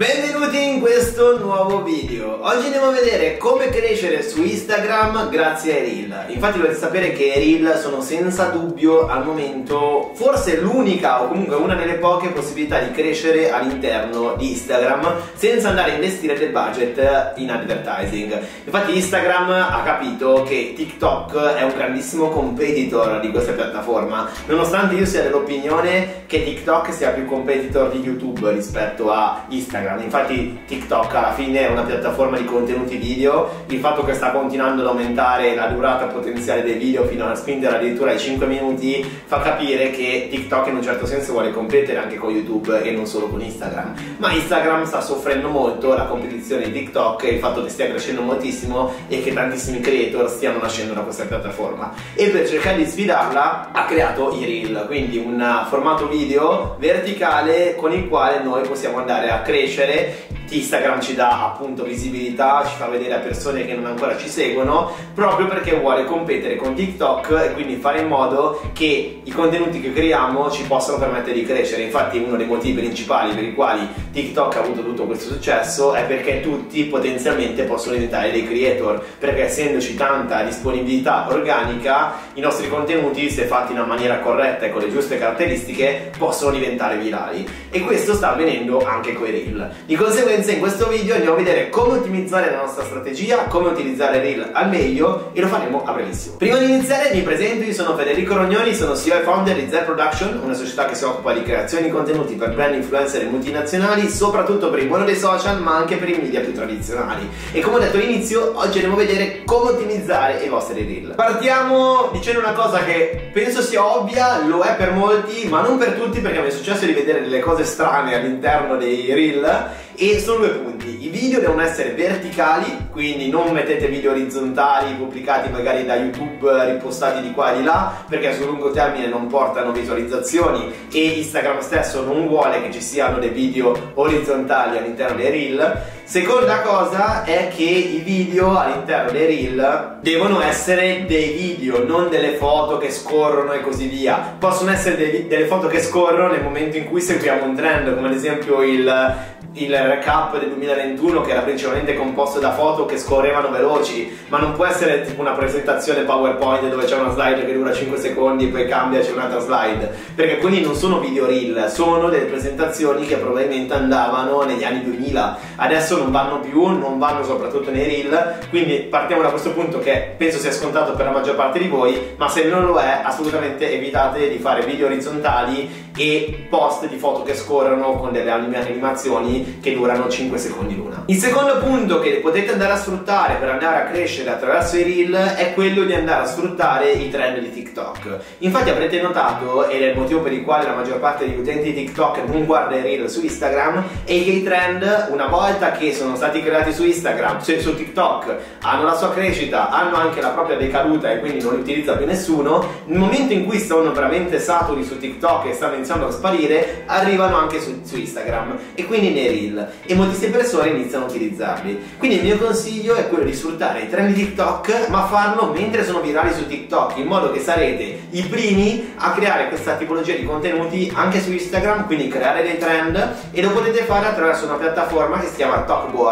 Vende Benvenuti in questo nuovo video. Oggi andiamo a vedere come crescere su Instagram grazie ai Reel. Infatti dovete sapere che i Reel sono senza dubbio al momento forse l'unica o comunque una delle poche possibilità di crescere all'interno di Instagram senza andare a investire del budget in advertising. Infatti Instagram ha capito che TikTok è un grandissimo competitor di questa piattaforma, nonostante io sia dell'opinione che TikTok sia più competitor di YouTube rispetto a Instagram Instagram. TikTok alla fine è una piattaforma di contenuti video, il fatto che sta continuando ad aumentare la durata potenziale dei video fino a spingere addirittura ai 5 minuti fa capire che TikTok in un certo senso vuole competere anche con YouTube e non solo con Instagram. Ma Instagram sta soffrendo molto la competizione di TikTok e il fatto che stia crescendo moltissimo e che tantissimi creator stiano nascendo da questa piattaforma. E per cercare di sfidarla ha creato i Reel, quindi un formato video verticale con il quale noi possiamo andare a crescere Instagram ci dà appunto visibilità, ci fa vedere a persone che non ancora ci seguono, proprio perché vuole competere con TikTok e quindi fare in modo che i contenuti che creiamo ci possano permettere di crescere. Infatti uno dei motivi principali per i quali TikTok ha avuto tutto questo successo è perché tutti potenzialmente possono diventare dei creator, perché essendoci tanta disponibilità organica, i nostri contenuti, se fatti in una maniera corretta e con le giuste caratteristiche, possono diventare virali. E questo sta avvenendo anche con i reel. Di conseguenza conseguenza in questo video andiamo a vedere come ottimizzare la nostra strategia, come utilizzare Reel al meglio e lo faremo a brevissimo. Prima di iniziare mi presento, io sono Federico Rognoni, sono CEO e founder di Z Production, una società che si occupa di creazione di contenuti per brand influencer e multinazionali, soprattutto per il mondo dei social ma anche per i media più tradizionali. E come ho detto all'inizio, oggi andiamo a vedere come ottimizzare i vostri Reel. Partiamo dicendo una cosa che penso sia ovvia, lo è per molti, ma non per tutti perché mi è successo di vedere delle cose strane all'interno dei Reel e sono due punti. I video devono essere verticali, quindi non mettete video orizzontali pubblicati magari da YouTube ripostati di qua e di là, perché sul lungo termine non portano visualizzazioni e Instagram stesso non vuole che ci siano dei video orizzontali all'interno dei reel. Seconda cosa è che i video all'interno dei reel devono essere dei video, non delle foto che scorrono e così via. Possono essere dei, delle foto che scorrono nel momento in cui seguiamo un trend, come ad esempio il il recap del 2021 che era principalmente composto da foto che scorrevano veloci, ma non può essere tipo una presentazione PowerPoint dove c'è una slide che dura 5 secondi e poi cambia c'è un'altra slide, perché quelli non sono video reel, sono delle presentazioni che probabilmente andavano negli anni 2000, adesso non vanno più, non vanno soprattutto nei reel, quindi partiamo da questo punto che penso sia scontato per la maggior parte di voi, ma se non lo è assolutamente evitate di fare video orizzontali e post di foto che scorrono con delle animazioni che durano 5 secondi l'una. Il secondo punto che potete andare a sfruttare per andare a crescere attraverso i reel è quello di andare a sfruttare i trend di TikTok. Infatti avrete notato, ed è il motivo per il quale la maggior parte degli utenti di TikTok non guarda i reel su Instagram, è che i trend, una volta che sono stati creati su Instagram, su, su TikTok, hanno la sua crescita, hanno anche la propria decaduta e quindi non li utilizza più nessuno, nel momento in cui sono veramente saturi su TikTok e stanno iniziando a sparire, arrivano anche su, su Instagram e quindi ne reel e moltissime persone iniziano a utilizzarli. Quindi il mio consiglio è quello di sfruttare i trend di TikTok, ma farlo mentre sono virali su TikTok, in modo che sarete i primi a creare questa tipologia di contenuti anche su Instagram, quindi creare dei trend e lo potete fare attraverso una piattaforma che si chiama Top bu.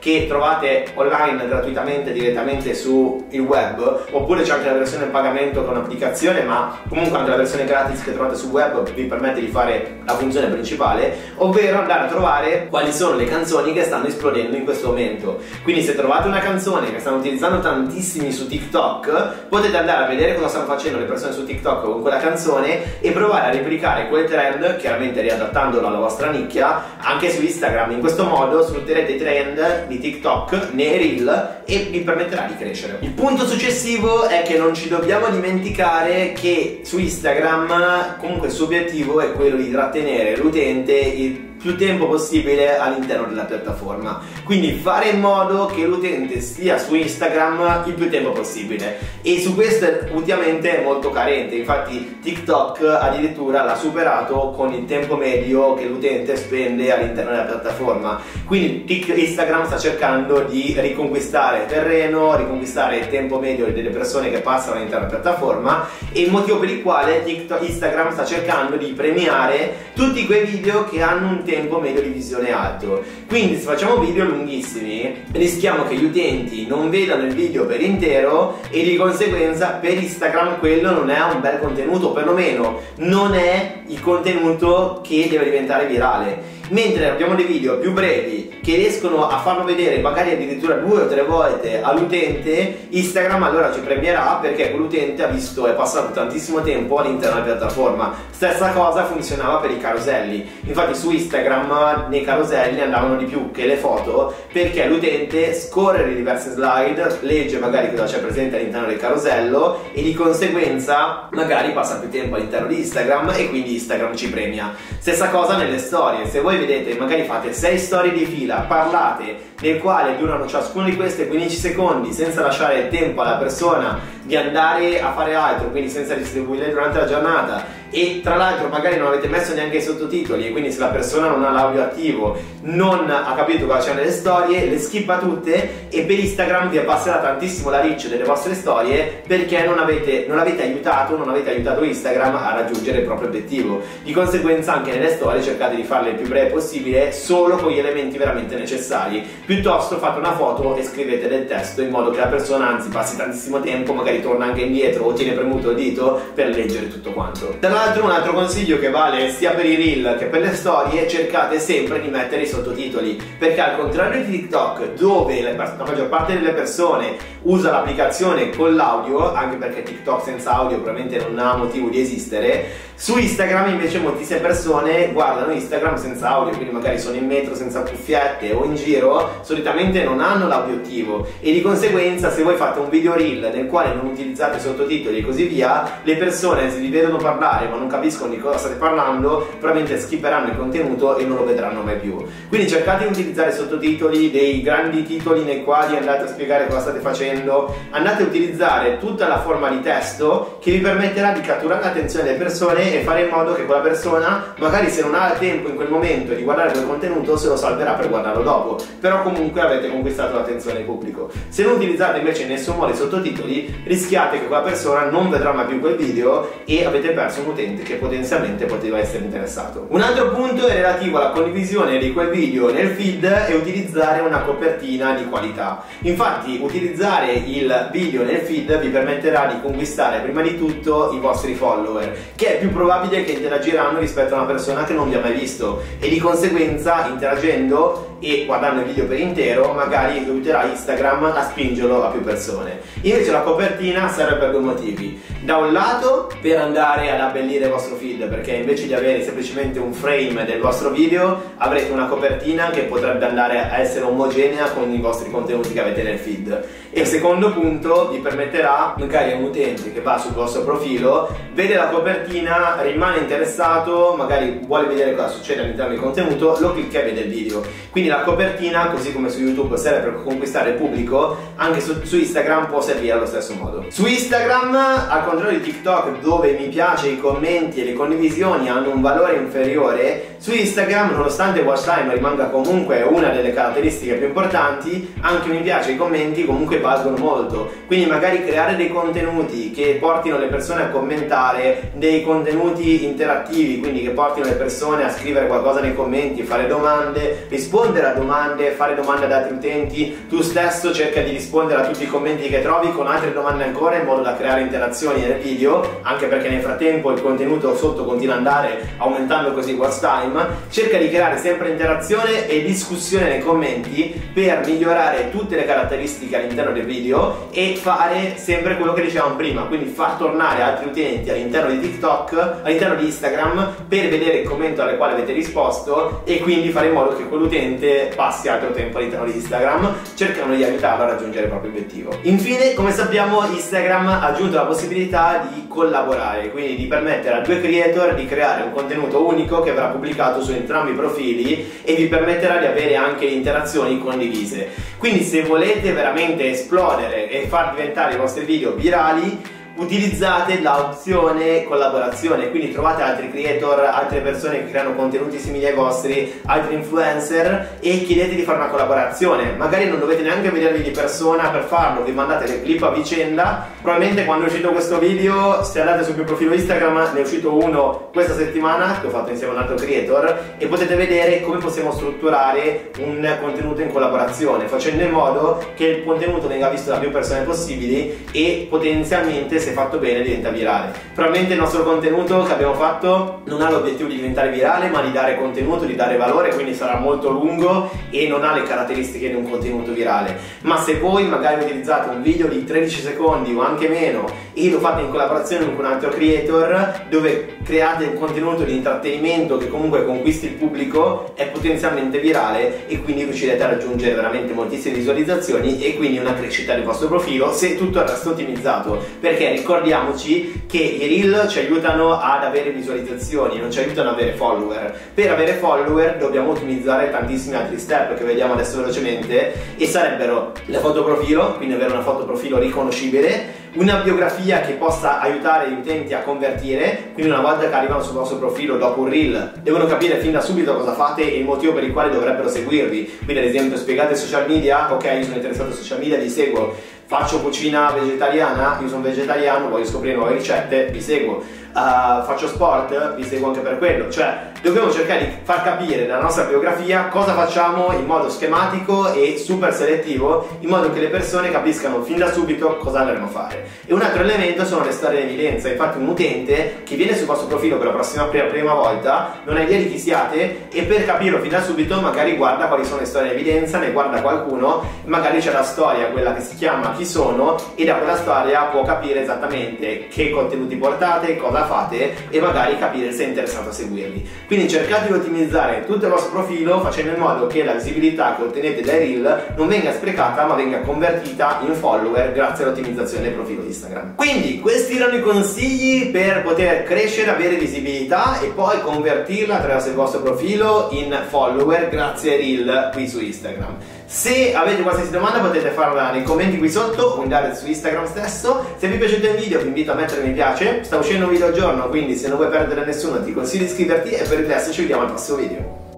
Che trovate online gratuitamente direttamente sul web, oppure c'è anche la versione pagamento con un'applicazione, ma comunque anche la versione gratis che trovate sul web vi permette di fare la funzione principale, ovvero andare a trovare quali sono le canzoni che stanno esplodendo in questo momento. Quindi se trovate una canzone che stanno utilizzando tantissimi su TikTok, potete andare a vedere cosa stanno facendo le persone su TikTok con quella canzone e provare a replicare quel trend, chiaramente riadattandolo alla vostra nicchia, anche su Instagram. In questo modo sfrutterete i trend di TikTok nei reel e vi permetterà di crescere. Il punto successivo è che non ci dobbiamo dimenticare che su Instagram comunque il suo obiettivo è quello di trattenere l'utente più tempo possibile all'interno della piattaforma. Quindi fare in modo che l'utente stia su Instagram il più tempo possibile. E su questo ultimamente è molto carente. Infatti TikTok addirittura l'ha superato con il tempo medio che l'utente spende all'interno della piattaforma. Quindi Instagram sta cercando di riconquistare terreno, riconquistare il tempo medio delle persone che passano all'interno della piattaforma e il motivo per il quale TikTok, Instagram sta cercando di premiare tutti quei video che hanno un tempo tempo medio di visione alto. Quindi se facciamo video lunghissimi rischiamo che gli utenti non vedano il video per intero e di conseguenza per Instagram quello non è un bel contenuto, perlomeno non è il contenuto che deve diventare virale mentre abbiamo dei video più brevi che riescono a farlo vedere magari addirittura due o tre volte all'utente Instagram allora ci premierà perché quell'utente ha visto e passato tantissimo tempo all'interno della piattaforma. Stessa cosa funzionava per i caroselli. Infatti su Instagram nei caroselli andavano di più che le foto perché l'utente scorre le diverse slide legge magari cosa c'è presente all'interno del carosello e di conseguenza magari passa più tempo all'interno di Instagram e quindi Instagram ci premia. Stessa cosa nelle storie. Se voi vedete, magari fate 6 storie di fila, parlate, nel quale durano ciascuno di queste 15 secondi senza lasciare tempo alla persona di andare a fare altro, quindi senza distribuire durante la giornata e tra l'altro magari non avete messo neanche i sottotitoli e quindi se la persona non ha l'audio attivo non ha capito cosa c'è nelle storie le skippa tutte e per Instagram vi passerà tantissimo la reach delle vostre storie perché non avete, non avete aiutato non avete aiutato Instagram a raggiungere il proprio obiettivo. Di conseguenza anche nelle storie cercate di farle il più breve possibile solo con gli elementi veramente necessari. Piuttosto fate una foto e scrivete del testo in modo che la persona anzi passi tantissimo tempo magari torna anche indietro o tiene premuto il dito per leggere tutto quanto l'altro un altro consiglio che vale sia per i reel che per le storie cercate sempre di mettere i sottotitoli perché al contrario di TikTok dove la maggior parte delle persone usa l'applicazione con l'audio anche perché TikTok senza audio probabilmente non ha motivo di esistere su Instagram invece moltissime persone guardano Instagram senza audio quindi magari sono in metro senza cuffiette o in giro solitamente non hanno l'audio attivo e di conseguenza se voi fate un video reel nel quale non utilizzate sottotitoli e così via le persone se vi vedono parlare ma non capiscono di cosa state parlando, probabilmente skipperanno il contenuto e non lo vedranno mai più. Quindi cercate di utilizzare sottotitoli, dei grandi titoli nei quali andate a spiegare cosa state facendo, andate a utilizzare tutta la forma di testo che vi permetterà di catturare l'attenzione delle persone e fare in modo che quella persona, magari se non ha tempo in quel momento di guardare quel contenuto, se lo salverà per guardarlo dopo. Però comunque avete conquistato l'attenzione del pubblico. Se non utilizzate invece in nessun modo i sottotitoli, rischiate che quella persona non vedrà mai più quel video e avete perso un utente che potenzialmente poteva essere interessato. Un altro punto è relativo alla condivisione di quel video nel feed e utilizzare una copertina di qualità. Infatti utilizzare il video nel feed vi permetterà di conquistare prima di tutto i vostri follower, che è più probabile che interagiranno rispetto a una persona che non vi ha mai visto e di conseguenza interagendo e guardando il video per intero magari aiuterà Instagram a spingerlo a più persone. Invece la copertina serve per due motivi. Da un lato per andare ad abbellire il vostro feed perché invece di avere semplicemente un frame del vostro video avrete una copertina che potrebbe andare a essere omogenea con i vostri contenuti che avete nel feed. E il secondo punto vi permetterà magari a un utente che va sul vostro profilo, vede la copertina, rimane interessato, magari vuole vedere cosa succede all'interno del contenuto, lo clicca e vede il video. Quindi la copertina, così come su YouTube serve per conquistare il pubblico, anche su, su Instagram può servire allo stesso modo. Su Instagram, al contrario di TikTok, dove mi piace i commenti e le condivisioni hanno un valore inferiore, su Instagram, nonostante watch time rimanga comunque una delle caratteristiche più importanti, anche mi piace i commenti comunque valgono molto. Quindi magari creare dei contenuti che portino le persone a commentare, dei contenuti interattivi, quindi che portino le persone a scrivere qualcosa nei commenti, fare domande, rispondere a domande, fare domande ad altri utenti, tu stesso cerca di rispondere a tutti i commenti che trovi con altre domande ancora in modo da creare interazioni nel video, anche perché nel frattempo il contenuto sotto continua ad andare aumentando così watch time, cerca di creare sempre interazione e discussione nei commenti per migliorare tutte le caratteristiche all'interno del video e fare sempre quello che dicevamo prima, quindi far tornare altri utenti all'interno di TikTok, all'interno di Instagram per vedere il commento al quale avete risposto e quindi fare in modo che quell'utente passi altro tempo all'interno di Instagram cercando di aiutarlo a raggiungere il proprio obiettivo. Infine, come sappiamo, Instagram ha aggiunto la possibilità di collaborare, quindi di permettere a due creator di creare un contenuto unico che verrà pubblicato su entrambi i profili e vi permetterà di avere anche interazioni condivise. Quindi se volete veramente esplodere e far diventare i vostri video virali, utilizzate l'opzione collaborazione, quindi trovate altri creator, altre persone che creano contenuti simili ai vostri, altri influencer e chiedete di fare una collaborazione. Magari non dovete neanche vedervi di persona per farlo, vi mandate le clip a vicenda. Probabilmente quando è uscito questo video, se andate sul mio profilo Instagram, ne è uscito uno questa settimana che ho fatto insieme a un altro creator e potete vedere come possiamo strutturare un contenuto in collaborazione, facendo in modo che il contenuto venga visto da più persone possibili e potenzialmente se fatto bene diventa virale. Probabilmente il nostro contenuto che abbiamo fatto non ha l'obiettivo di diventare virale, ma di dare contenuto, di dare valore, quindi sarà molto lungo e non ha le caratteristiche di un contenuto virale. Ma se voi magari utilizzate un video di 13 secondi o anche meno e lo fate in collaborazione con un altro creator dove create un contenuto di intrattenimento che comunque conquisti il pubblico, è potenzialmente virale e quindi riuscirete a raggiungere veramente moltissime visualizzazioni e quindi una crescita del vostro profilo se tutto il resto ottimizzato. Perché ricordiamoci che i reel ci aiutano ad avere visualizzazioni, non ci aiutano ad avere follower. Per avere follower dobbiamo ottimizzare tantissimi altri step che vediamo adesso velocemente e sarebbero la foto profilo, quindi avere una foto profilo riconoscibile, una biografia che possa aiutare gli utenti a convertire, quindi una volta che arrivano sul vostro profilo dopo un reel devono capire fin da subito cosa fate e il motivo per il quale dovrebbero seguirvi. Quindi ad esempio spiegate social media, ok io sono interessato ai social media, vi seguo, faccio cucina vegetariana, io sono vegetariano, voglio scoprire nuove ricette, vi seguo uh, faccio sport, vi seguo anche per quello. Cioè, dobbiamo cercare di far capire nella nostra biografia cosa facciamo in modo schematico e super selettivo, in modo che le persone capiscano fin da subito cosa andremo a fare. E un altro elemento sono le storie in evidenza. Infatti, un utente che viene sul vostro profilo per la prossima prima volta non ha idea di chi siate e per capirlo fin da subito magari guarda quali sono le storie in evidenza, ne guarda qualcuno, magari c'è la storia, quella che si chiama chi sono, e da quella storia può capire esattamente che contenuti portate, cosa cosa fate e magari capire se è interessato a seguirvi. Quindi cercate di ottimizzare tutto il vostro profilo facendo in modo che la visibilità che ottenete dai reel non venga sprecata ma venga convertita in follower grazie all'ottimizzazione del profilo Instagram. Quindi questi erano i consigli per poter crescere, avere visibilità e poi convertirla attraverso il vostro profilo in follower grazie ai reel qui su Instagram. Se avete qualsiasi domanda potete farla nei commenti qui sotto o andare su Instagram stesso. Se vi è piaciuto il video vi invito a mettere mi piace. Sta uscendo un video al giorno, quindi se non vuoi perdere nessuno ti consiglio di iscriverti e per il resto ci vediamo al prossimo video.